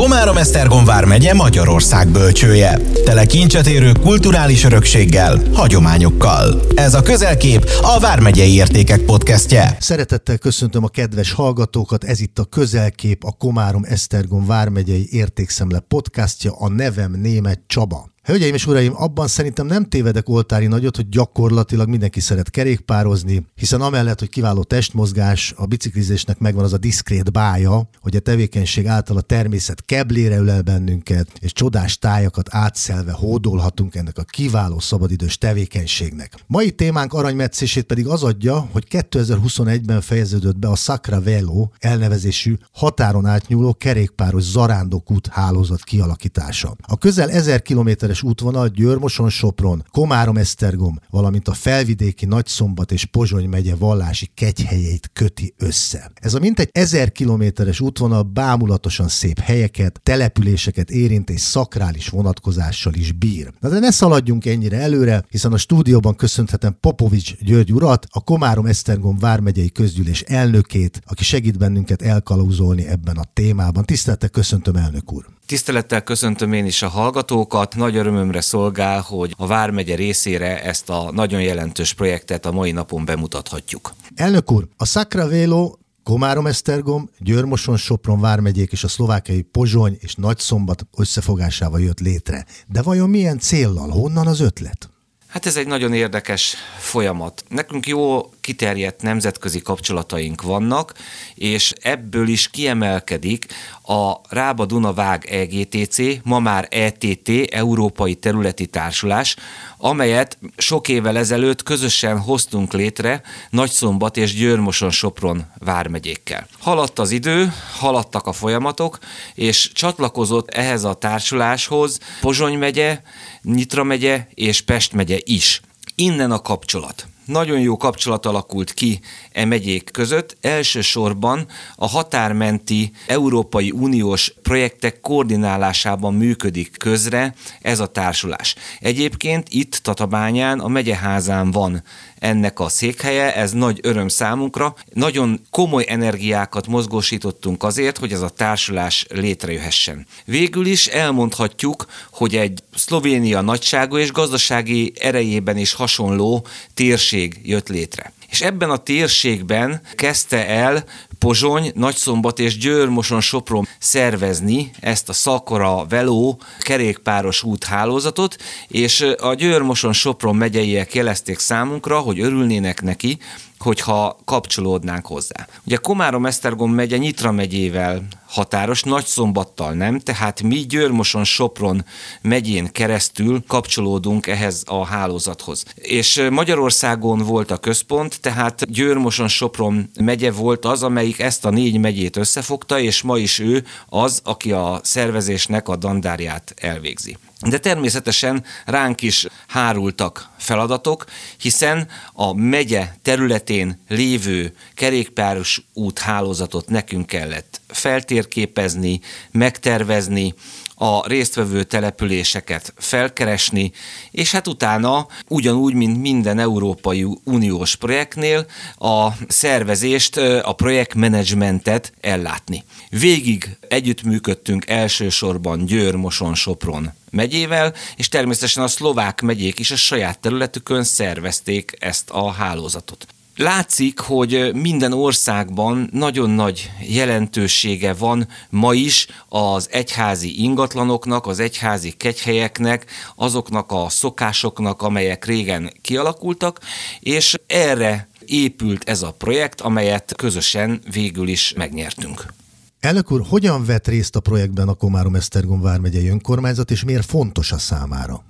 Komárom-Esztergom vármegye Magyarország bölcsője. Tele kincset érő kulturális örökséggel, hagyományokkal. Ez a Közelkép a Vármegyei Értékek podcastje. Szeretettel köszöntöm a kedves hallgatókat, ez itt a Közelkép, a Komárom-Esztergom vármegyei értékszemle podcastja, a nevem német Csaba. Hölgyeim és uraim, abban szerintem nem tévedek oltári nagyot, hogy gyakorlatilag mindenki szeret kerékpározni, hiszen amellett, hogy kiváló testmozgás, a biciklizésnek megvan az a diszkrét bája, hogy a tevékenység által a természet keblére ülel bennünket, és csodás tájakat átszelve hódolhatunk ennek a kiváló szabadidős tevékenységnek. Mai témánk aranymetszését pedig az adja, hogy 2021-ben fejeződött be a Sacra Velo elnevezésű határon átnyúló kerékpáros zarándokút hálózat kialakítása. A közel 1000 kilométeres útvonal Győr-Moson-Sopron, Komárom-Esztergom, valamint a felvidéki Nagyszombat és Pozsony megye vallási kegyhelyeit köti össze. Ez a mintegy 1000 kilométeres útvonal bámulatosan szép helyeket, településeket érint és szakrális vonatkozással is bír. Na de ne szaladjunk ennyire előre, hiszen a stúdióban köszönhetem Popovics György urat, a Komárom-Esztergom vármegyei közgyűlés elnökét, aki segít bennünket elkalauzolni ebben a témában. Tisztelettel köszöntöm, elnök úr! Tisztelettel köszöntöm én is a hallgatókat. Nagy örömömre szolgál, hogy a Vármegye részére ezt a nagyon jelentős projektet a mai napon bemutathatjuk. Elnök úr, a Sacra Velo Komárom-Esztergom, Győrmoson, Sopron vármegyék és a szlovákiai Pozsony és Nagyszombat összefogásával jött létre. De vajon milyen céllal? Honnan az ötlet? Hát ez egy nagyon érdekes folyamat. Nekünk jó kiterjedt nemzetközi kapcsolataink vannak, és ebből is kiemelkedik a Rába Duna Vág EGTC, ma már ETT, Európai Területi Társulás, amelyet sok évvel ezelőtt közösen hoztunk létre Nagyszombat és Győrmoson Sopron vármegyékkel. Haladt az idő, haladtak a folyamatok, és csatlakozott ehhez a társuláshoz Pozsony megye, Nyitra megye és Pest megye is. Innen a kapcsolat nagyon jó kapcsolat alakult ki e megyék között, elsősorban a határmenti Európai Uniós projektek koordinálásában működik közre ez a társulás. Egyébként itt Tatabányán a megyeházán van ennek a székhelye, ez nagy öröm számunkra. Nagyon komoly energiákat mozgósítottunk azért, hogy ez a társulás létrejöhessen. Végül is elmondhatjuk, hogy egy Szlovénia nagyságú és gazdasági erejében is hasonló térség jött létre. És ebben a térségben kezdte el Pozsony, Nagyszombat és Győr-Moson Sopron szervezni ezt a Szakora Veló kerékpáros úthálózatot, és a Győr-Moson Sopron megyeiek jelezték számunkra, hogy örülnének neki, hogyha kapcsolódnánk hozzá. Ugye Komárom-Esztergom megye Nyitra megyével határos, Nagyszombattal nem, tehát mi Győrmoson Sopron megyén keresztül kapcsolódunk ehhez a hálózathoz. És Magyarországon volt a központ, tehát Győrmoson Sopron megye volt az, amelyik ezt a négy megyét összefogta, és ma is ő az, aki a szervezésnek a dandárját elvégzi. De természetesen ránk is hárultak feladatok, hiszen a megye területén lévő kerékpáros úthálózatot nekünk kellett feltérképezni, megtervezni, a résztvevő településeket felkeresni, és hát utána ugyanúgy, mint minden Európai Uniós projektnél a szervezést, a projektmenedzsmentet ellátni. Végig együttműködtünk elsősorban Győr, Moson, Sopron megyével, és természetesen a szlovák megyék is a saját területükön szervezték ezt a hálózatot. Látszik, hogy minden országban nagyon nagy jelentősége van ma is az egyházi ingatlanoknak, az egyházi kegyhelyeknek, azoknak a szokásoknak, amelyek régen kialakultak, és erre épült ez a projekt, amelyet közösen végül is megnyertünk. Elnök úr, hogyan vett részt a projektben a Komárom-Esztergom vármegyei önkormányzat, és miért fontos a számára?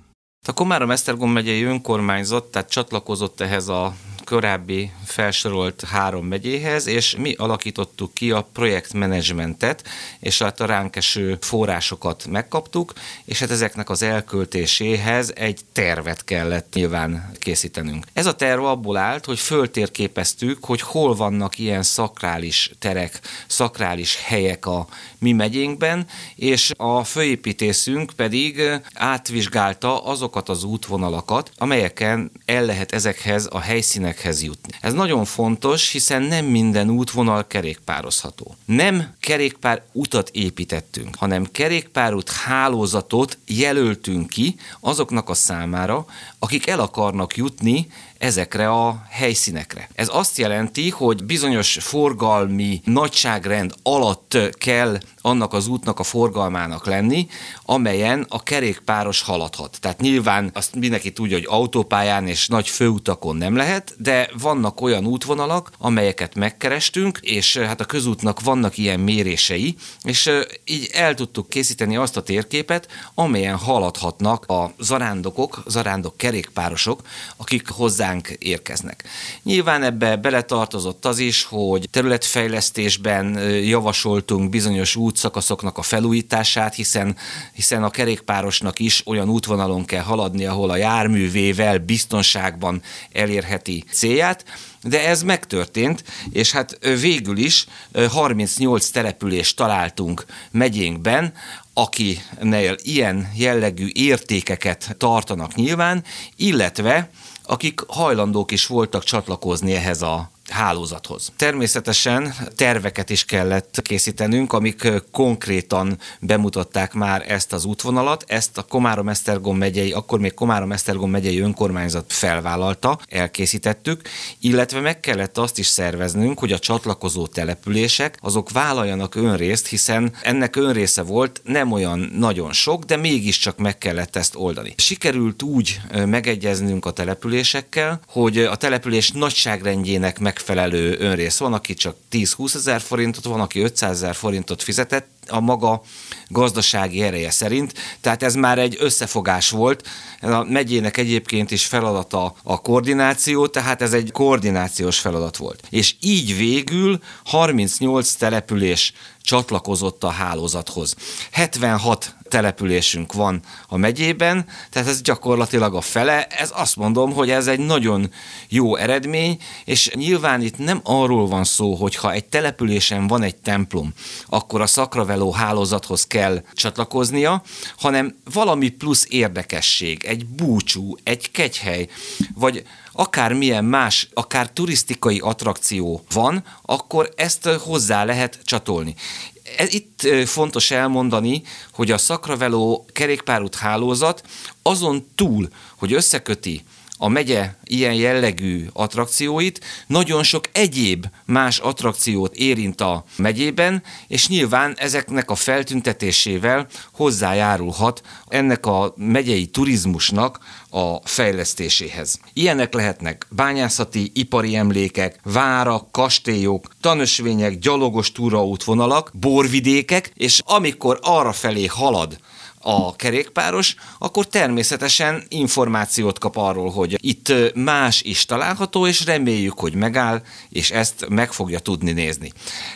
A Komárom-Esztergom megyei önkormányzat tehát csatlakozott ehhez a korábbi felsorolt három megyéhez, és mi alakítottuk ki a projektmenedzsmentet, és hát a ránk eső forrásokat megkaptuk, és hát ezeknek az elköltéséhez egy tervet kellett nyilván készítenünk. Ez a terv abból állt, hogy föltérképeztük, hogy hol vannak ilyen szakrális terek, szakrális helyek a mi megyénkben, és a főépítészünk pedig átvizsgálta azokat az útvonalakat, amelyeken el lehet ezekhez a helyszínekhez helyszínekhez jutni. Ez nagyon fontos, hiszen nem minden útvonal kerékpározható. Nem kerékpár utat építettünk, hanem kerékpárút hálózatot jelöltünk ki azoknak a számára, akik el akarnak jutni ezekre a helyszínekre. Ez azt jelenti, hogy bizonyos forgalmi nagyságrend alatt kell annak az útnak a forgalmának lenni, amelyen a kerékpáros haladhat. Tehát nyilván azt mindenki tudja, hogy autópályán és nagy főutakon nem lehet, de vannak olyan útvonalak, amelyeket megkerestünk, és hát a közútnak vannak ilyen mérései, és így el tudtuk készíteni azt a térképet, amelyen haladhatnak a zarándokok, zarándok kerékpárosok, akik hozzánk érkeznek. Nyilván ebbe beletartozott az is, hogy területfejlesztésben javasoltunk bizonyos út útszakaszoknak a felújítását, hiszen, hiszen a kerékpárosnak is olyan útvonalon kell haladni, ahol a járművével biztonságban elérheti célját, de ez megtörtént, és hát végül is 38 települést találtunk megyénkben, akinél ilyen jellegű értékeket tartanak nyilván, illetve akik hajlandók is voltak csatlakozni ehhez a hálózathoz. Természetesen terveket is kellett készítenünk, amik konkrétan bemutatták már ezt az útvonalat, ezt a Komárom-Esztergom megyei, akkor még Komárom-Esztergom megyei önkormányzat felvállalta, elkészítettük, illetve meg kellett azt is szerveznünk, hogy a csatlakozó települések azok vállaljanak önrészt, hiszen ennek önrésze volt nem olyan nagyon sok, de mégiscsak meg kellett ezt oldani. Sikerült úgy megegyeznünk a településekkel, hogy a település nagyságrendjének meg megfelelő önrész. Van, aki csak 10-20 ezer forintot, van, aki 500 ezer forintot fizetett a maga gazdasági ereje szerint. Tehát ez már egy összefogás volt. A megyének egyébként is feladata a koordináció, tehát ez egy koordinációs feladat volt. És így végül 38 település csatlakozott a hálózathoz. 76 településünk van a megyében, tehát ez gyakorlatilag a fele. Ez azt mondom, hogy ez egy nagyon jó eredmény, és nyilván itt nem arról van szó, hogy ha egy településen van egy templom, akkor a szakraveló hálózathoz kell csatlakoznia, hanem valami plusz érdekesség, egy búcsú, egy kegyhely, vagy akármilyen más, akár turisztikai attrakció van, akkor ezt hozzá lehet csatolni. Itt fontos elmondani, hogy a szakraveló kerékpárút hálózat azon túl, hogy összeköti a megye ilyen jellegű attrakcióit, nagyon sok egyéb más attrakciót érint a megyében, és nyilván ezeknek a feltüntetésével hozzájárulhat ennek a megyei turizmusnak a fejlesztéséhez. Ilyenek lehetnek bányászati, ipari emlékek, várak, kastélyok, tanösvények, gyalogos túraútvonalak, borvidékek, és amikor arra felé halad a kerékpáros, akkor természetesen információt kap arról, hogy itt más is található, és reméljük, hogy megáll, és ezt meg fogja tudni nézni.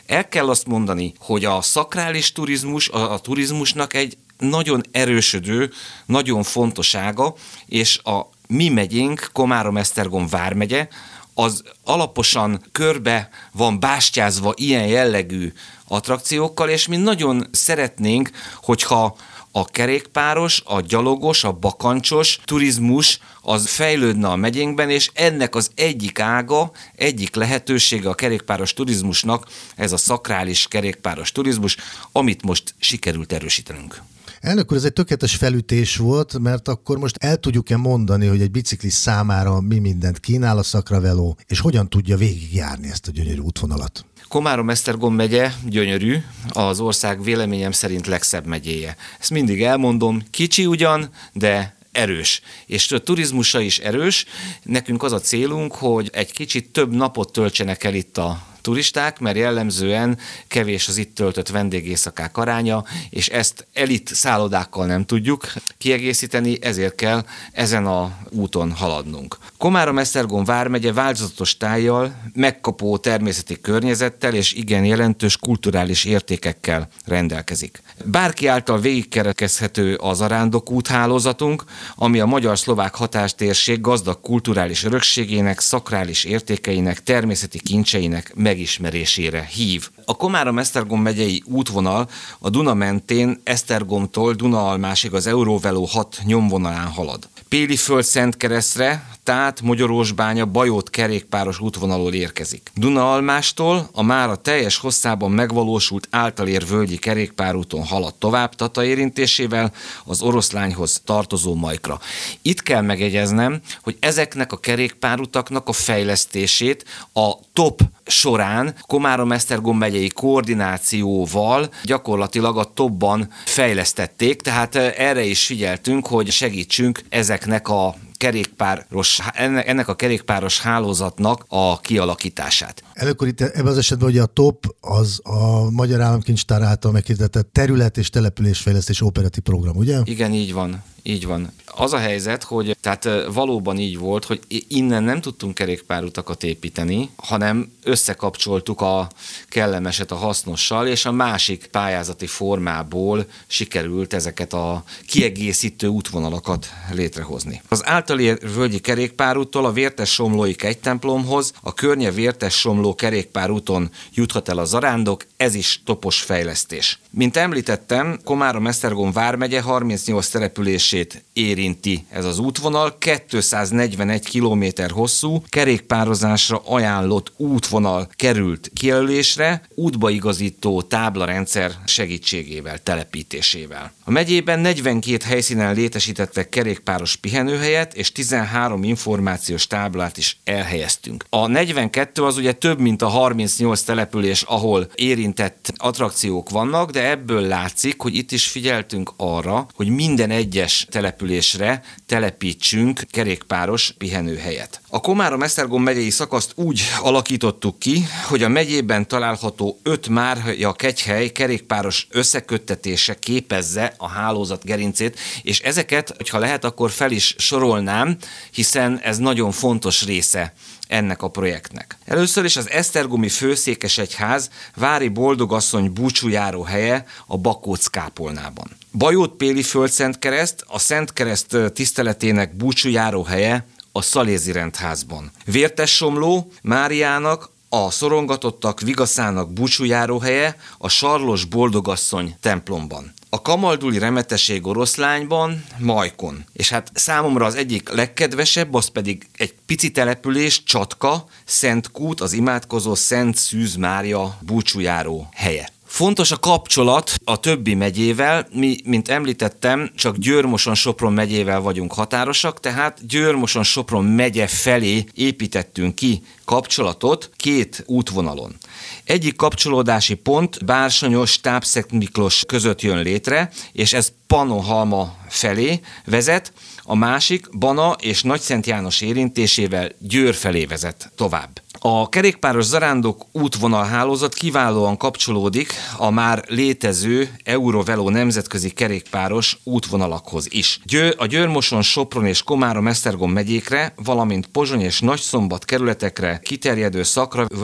El kell azt mondani, hogy a szakrális turizmus, a, a turizmusnak egy nagyon erősödő, nagyon fontosága, és a mi megyénk, Komárom-Esztergom vármegye, az alaposan körbe van bástyázva ilyen jellegű attrakciókkal, és mi nagyon szeretnénk, hogyha a kerékpáros, a gyalogos, a bakancsos turizmus az fejlődne a megyénkben, és ennek az egyik ága, egyik lehetősége a kerékpáros turizmusnak, ez a szakrális kerékpáros turizmus, amit most sikerült erősítenünk. Elnök úr, ez egy tökéletes felütés volt, mert akkor most el tudjuk-e mondani, hogy egy biciklis számára mi mindent kínál a szakraveló, és hogyan tudja végigjárni ezt a gyönyörű útvonalat? Komárom-Esztergom megye gyönyörű, az ország véleményem szerint legszebb megyéje. Ezt mindig elmondom, kicsi ugyan, de erős. És a turizmusa is erős. Nekünk az a célunk, hogy egy kicsit több napot töltsenek el itt a turisták, mert jellemzően kevés az itt töltött vendégészakák aránya, és ezt elit szállodákkal nem tudjuk kiegészíteni, ezért kell ezen a úton haladnunk. Komárom-Esztergom vármegye változatos tájjal, megkapó természeti környezettel és igen jelentős kulturális értékekkel rendelkezik. Bárki által végigkerekezhető az arándok úthálózatunk, ami a magyar-szlovák hatástérség gazdag kulturális örökségének, szakrális értékeinek, természeti kincseinek meg megismerésére hív. A Komárom-Esztergom megyei útvonal a Duna mentén Esztergomtól Dunaalmásig az Euróveló 6 nyomvonalán halad. Péli föld Szentkeresztre, tehát Magyarósbánya Bajót kerékpáros útvonalról érkezik. Dunaalmástól a már a teljes hosszában megvalósult általér völgyi kerékpárúton halad tovább Tata érintésével az oroszlányhoz tartozó majkra. Itt kell megegyeznem, hogy ezeknek a kerékpárutaknak a fejlesztését a top során Komárom-Esztergom megyei koordinációval gyakorlatilag a topban fejlesztették, tehát erre is figyeltünk, hogy segítsünk ezeknek a kerékpáros, ennek a kerékpáros hálózatnak a kialakítását. Előkor itt ebben az esetben hogy a TOP az a Magyar Államkincstár által meghirdetett terület és településfejlesztés operatív program, ugye? Igen, így van. Így van. Az a helyzet, hogy tehát valóban így volt, hogy innen nem tudtunk kerékpárutakat építeni, hanem összekapcsoltuk a kellemeset a hasznossal, és a másik pályázati formából sikerült ezeket a kiegészítő útvonalakat létrehozni. Az általi völgyi kerékpárúttól a Vértes Somlói templomhoz, a környe Vértes Somló kerékpárúton juthat el a zarándok, ez is topos fejlesztés. Mint említettem, Komárom-Esztergom vármegye 38 település terülését érinti ez az útvonal. 241 km hosszú, kerékpározásra ajánlott útvonal került kijelölésre, útbaigazító táblarendszer segítségével, telepítésével. A megyében 42 helyszínen létesítettek kerékpáros pihenőhelyet, és 13 információs táblát is elhelyeztünk. A 42 az ugye több, mint a 38 település, ahol érintett attrakciók vannak, de ebből látszik, hogy itt is figyeltünk arra, hogy minden egyes településre telepítsünk kerékpáros pihenőhelyet. A Komárom-Esztergom megyei szakaszt úgy alakítottuk ki, hogy a megyében található öt márja kegyhely kerékpáros összeköttetése képezze a hálózat gerincét, és ezeket, hogyha lehet, akkor fel is sorolnám, hiszen ez nagyon fontos része ennek a projektnek. Először is az Esztergomi Főszékesegyház Vári Boldogasszony búcsújáró helye a Bakóc kápolnában. Bajót Péli Földszentkereszt, a Szentkereszt tiszteletének búcsújáró helye a Szalézi rendházban. Vértes Somló Máriának a szorongatottak vigaszának búcsújáró helye a Sarlos Boldogasszony templomban a kamalduli remeteség oroszlányban, Majkon. És hát számomra az egyik legkedvesebb, az pedig egy pici település, Csatka, Szent Kút, az imádkozó Szent Szűz Mária búcsújáró helye. Fontos a kapcsolat a többi megyével. Mi, mint említettem, csak Győrmoson-Sopron megyével vagyunk határosak, tehát Győrmoson-Sopron megye felé építettünk ki kapcsolatot két útvonalon. Egyik kapcsolódási pont Bársonyos, Tápszek Miklós között jön létre, és ez Panohalma felé vezet, a másik Bana és Nagyszent János érintésével Győr felé vezet tovább. A kerékpáros zarándok útvonalhálózat kiválóan kapcsolódik a már létező Eurovelo nemzetközi kerékpáros útvonalakhoz is. Győ, a Győrmoson, Sopron és Komárom Esztergom megyékre, valamint Pozsony és Nagyszombat kerületekre kiterjedő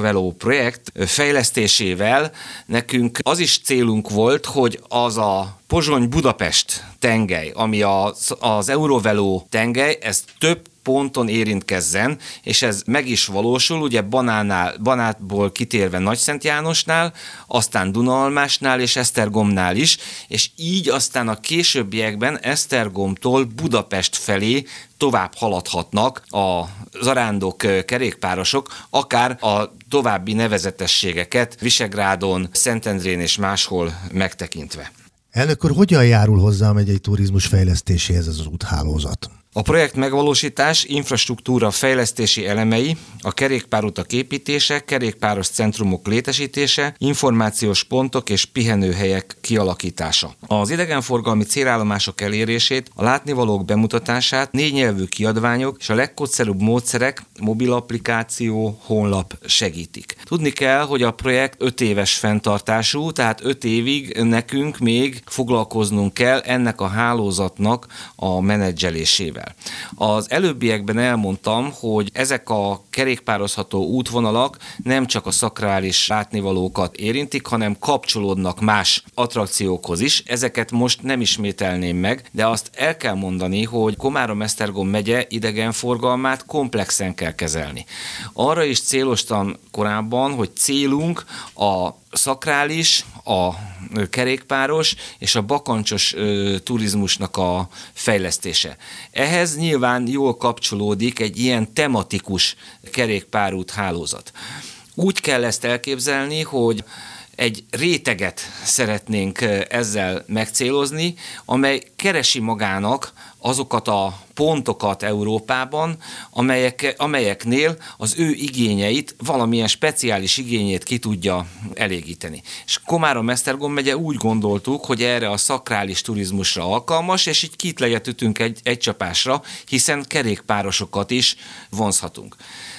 Veló projekt fejlesztésével nekünk az is célunk volt, hogy az a Pozsony-Budapest tengely, ami az, az Eurovelo tengely, ez több ponton érintkezzen, és ez meg is valósul, ugye Banánál, Banátból kitérve Nagyszent Jánosnál, aztán Dunalmásnál és Esztergomnál is, és így aztán a későbbiekben Esztergomtól Budapest felé tovább haladhatnak a zarándok kerékpárosok, akár a további nevezetességeket Visegrádon, Szentendrén és máshol megtekintve. Elnök úr, hogyan járul hozzá a megyei turizmus fejlesztéséhez ez az úthálózat? A projekt megvalósítás infrastruktúra fejlesztési elemei, a kerékpárutak építése, kerékpáros centrumok létesítése, információs pontok és pihenőhelyek kialakítása. Az idegenforgalmi célállomások elérését, a látnivalók bemutatását, négy nyelvű kiadványok és a legkocszerűbb módszerek, mobil applikáció, honlap segítik. Tudni kell, hogy a projekt 5 éves fenntartású, tehát 5 évig nekünk még foglalkoznunk kell ennek a hálózatnak a menedzselésével kerékpárral. Az előbbiekben elmondtam, hogy ezek a kerékpározható útvonalak nem csak a szakrális látnivalókat érintik, hanem kapcsolódnak más attrakciókhoz is. Ezeket most nem ismételném meg, de azt el kell mondani, hogy Komárom-Esztergom megye idegenforgalmát komplexen kell kezelni. Arra is célostam korábban, hogy célunk a szakrális, a kerékpáros és a bakancsos turizmusnak a fejlesztése. Ehhez nyilván jól kapcsolódik egy ilyen tematikus kerékpárút hálózat. Úgy kell ezt elképzelni, hogy egy réteget szeretnénk ezzel megcélozni, amely keresi magának azokat a pontokat Európában, amelyek, amelyeknél az ő igényeit, valamilyen speciális igényét ki tudja elégíteni. És Komárom-Esztergom megye úgy gondoltuk, hogy erre a szakrális turizmusra alkalmas, és így kitlejet ütünk egy, egy csapásra, hiszen kerékpárosokat is vonzhatunk.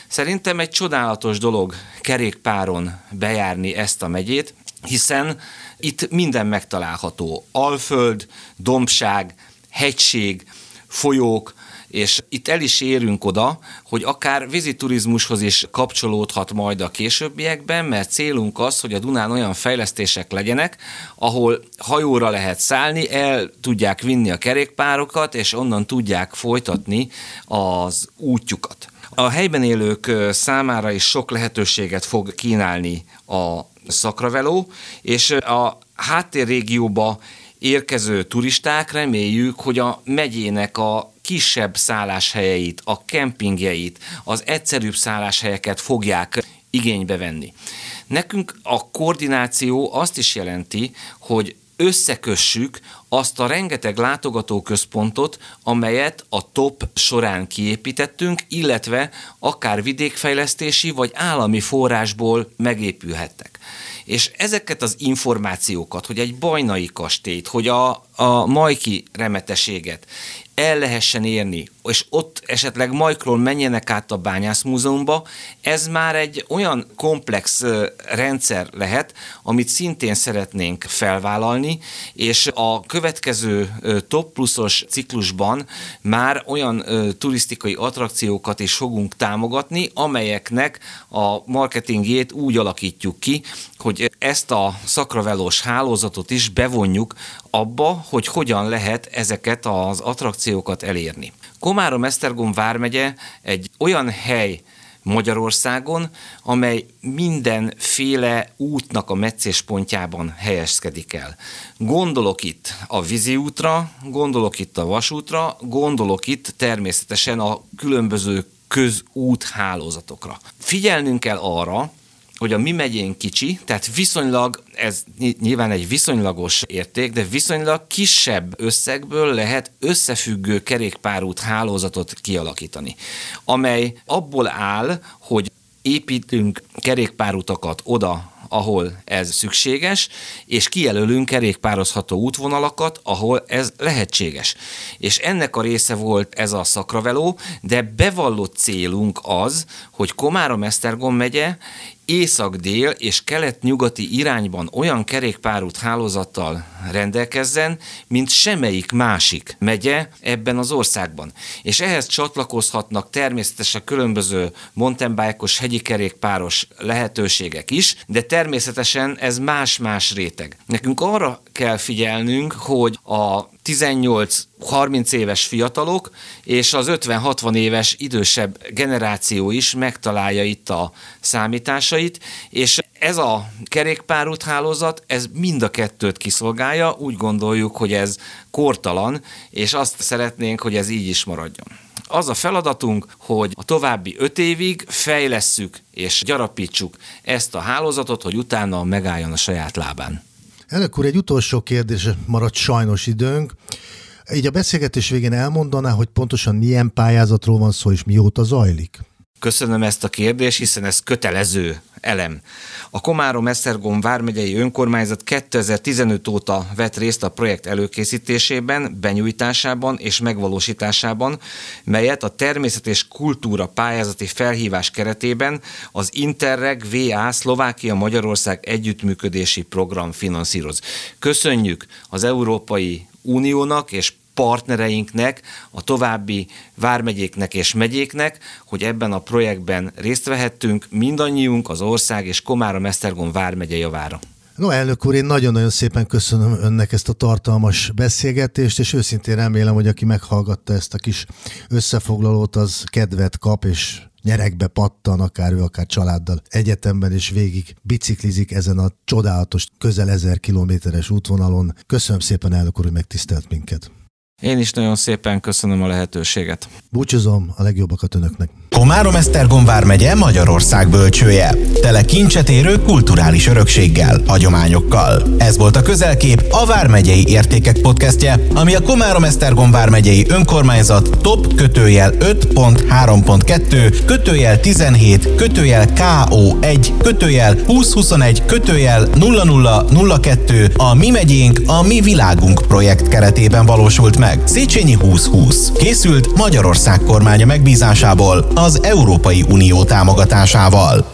Szerintem egy csodálatos dolog kerékpáron bejárni ezt a megyét, hiszen itt minden megtalálható. Alföld, dombság, hegység, folyók, és itt el is érünk oda, hogy akár víziturizmushoz is kapcsolódhat majd a későbbiekben, mert célunk az, hogy a Dunán olyan fejlesztések legyenek, ahol hajóra lehet szállni, el tudják vinni a kerékpárokat, és onnan tudják folytatni az útjukat. A helyben élők számára is sok lehetőséget fog kínálni a szakraveló, és a háttérrégióba érkező turisták reméljük, hogy a megyének a kisebb szálláshelyeit, a kempingjeit, az egyszerűbb szálláshelyeket fogják igénybe venni. Nekünk a koordináció azt is jelenti, hogy összekössük azt a rengeteg látogatóközpontot, amelyet a TOP során kiépítettünk, illetve akár vidékfejlesztési vagy állami forrásból megépülhettek. És ezeket az információkat, hogy egy bajnai kastélyt, hogy a, a majki remeteséget el lehessen érni, és ott esetleg Majkról menjenek át a Bányász Múzeumba, ez már egy olyan komplex rendszer lehet, amit szintén szeretnénk felvállalni, és a következő top pluszos ciklusban már olyan turisztikai attrakciókat is fogunk támogatni, amelyeknek a marketingjét úgy alakítjuk ki, hogy ezt a szakravelós hálózatot is bevonjuk abba, hogy hogyan lehet ezeket az attrakciókat elérni. Komárom-Esztergom vármegye egy olyan hely, Magyarországon, amely mindenféle útnak a meccéspontjában helyezkedik el. Gondolok itt a vízi útra, gondolok itt a vasútra, gondolok itt természetesen a különböző közút hálózatokra. Figyelnünk kell arra, hogy a mi megyén kicsi, tehát viszonylag, ez nyilván egy viszonylagos érték, de viszonylag kisebb összegből lehet összefüggő kerékpárút hálózatot kialakítani, amely abból áll, hogy építünk kerékpárutakat oda, ahol ez szükséges, és kijelölünk kerékpározható útvonalakat, ahol ez lehetséges. És ennek a része volt ez a szakraveló, de bevallott célunk az, hogy Komárom-Esztergom megye észak-dél és kelet-nyugati irányban olyan kerékpárút hálózattal rendelkezzen, mint semmelyik másik megye ebben az országban. És ehhez csatlakozhatnak természetesen különböző mountainbike-os hegyi kerékpáros lehetőségek is, de természetesen ez más-más réteg. Nekünk arra kell figyelnünk, hogy a 18-30 éves fiatalok és az 50-60 éves idősebb generáció is megtalálja itt a számításait, és ez a kerékpárút hálózat, ez mind a kettőt kiszolgálja, úgy gondoljuk, hogy ez kortalan, és azt szeretnénk, hogy ez így is maradjon. Az a feladatunk, hogy a további öt évig fejlesszük és gyarapítsuk ezt a hálózatot, hogy utána megálljon a saját lábán. Elnök úr, egy utolsó kérdés maradt sajnos időnk. Így a beszélgetés végén elmondaná, hogy pontosan milyen pályázatról van szó, és mióta zajlik? Köszönöm ezt a kérdést, hiszen ez kötelező elem. A Komárom-Esztergom vármegyei önkormányzat 2015 óta vett részt a projekt előkészítésében, benyújtásában és megvalósításában, melyet a természet és kultúra pályázati felhívás keretében az Interreg VA Szlovákia-Magyarország együttműködési program finanszíroz. Köszönjük az Európai Uniónak és partnereinknek, a további vármegyéknek és megyéknek, hogy ebben a projektben részt vehettünk mindannyiunk az ország és Komárom-Esztergom vármegye javára. No, elnök úr, én nagyon-nagyon szépen köszönöm önnek ezt a tartalmas beszélgetést, és őszintén remélem, hogy aki meghallgatta ezt a kis összefoglalót, az kedvet kap, és nyerekbe pattan, akár ő, akár családdal egyetemben, és végig biciklizik ezen a csodálatos, közel ezer kilométeres útvonalon. Köszönöm szépen, elnök úr, hogy megtisztelt minket. Én is nagyon szépen köszönöm a lehetőséget. Búcsúzom, a legjobbakat önöknek. Komárom Esztergom vármegye Magyarország bölcsője. Tele kincset érő kulturális örökséggel, hagyományokkal. Ez volt a közelkép a Vármegyei Értékek podcastje, ami a Komárom Esztergom vármegyei önkormányzat top kötőjel 5.3.2 kötőjel 17 kötőjel KO1 kötőjel 2021 kötőjel 0002 a Mi megyénk, a Mi világunk projekt keretében valósult meg. Széchenyi 2020 készült Magyarország kormánya megbízásából az Európai Unió támogatásával.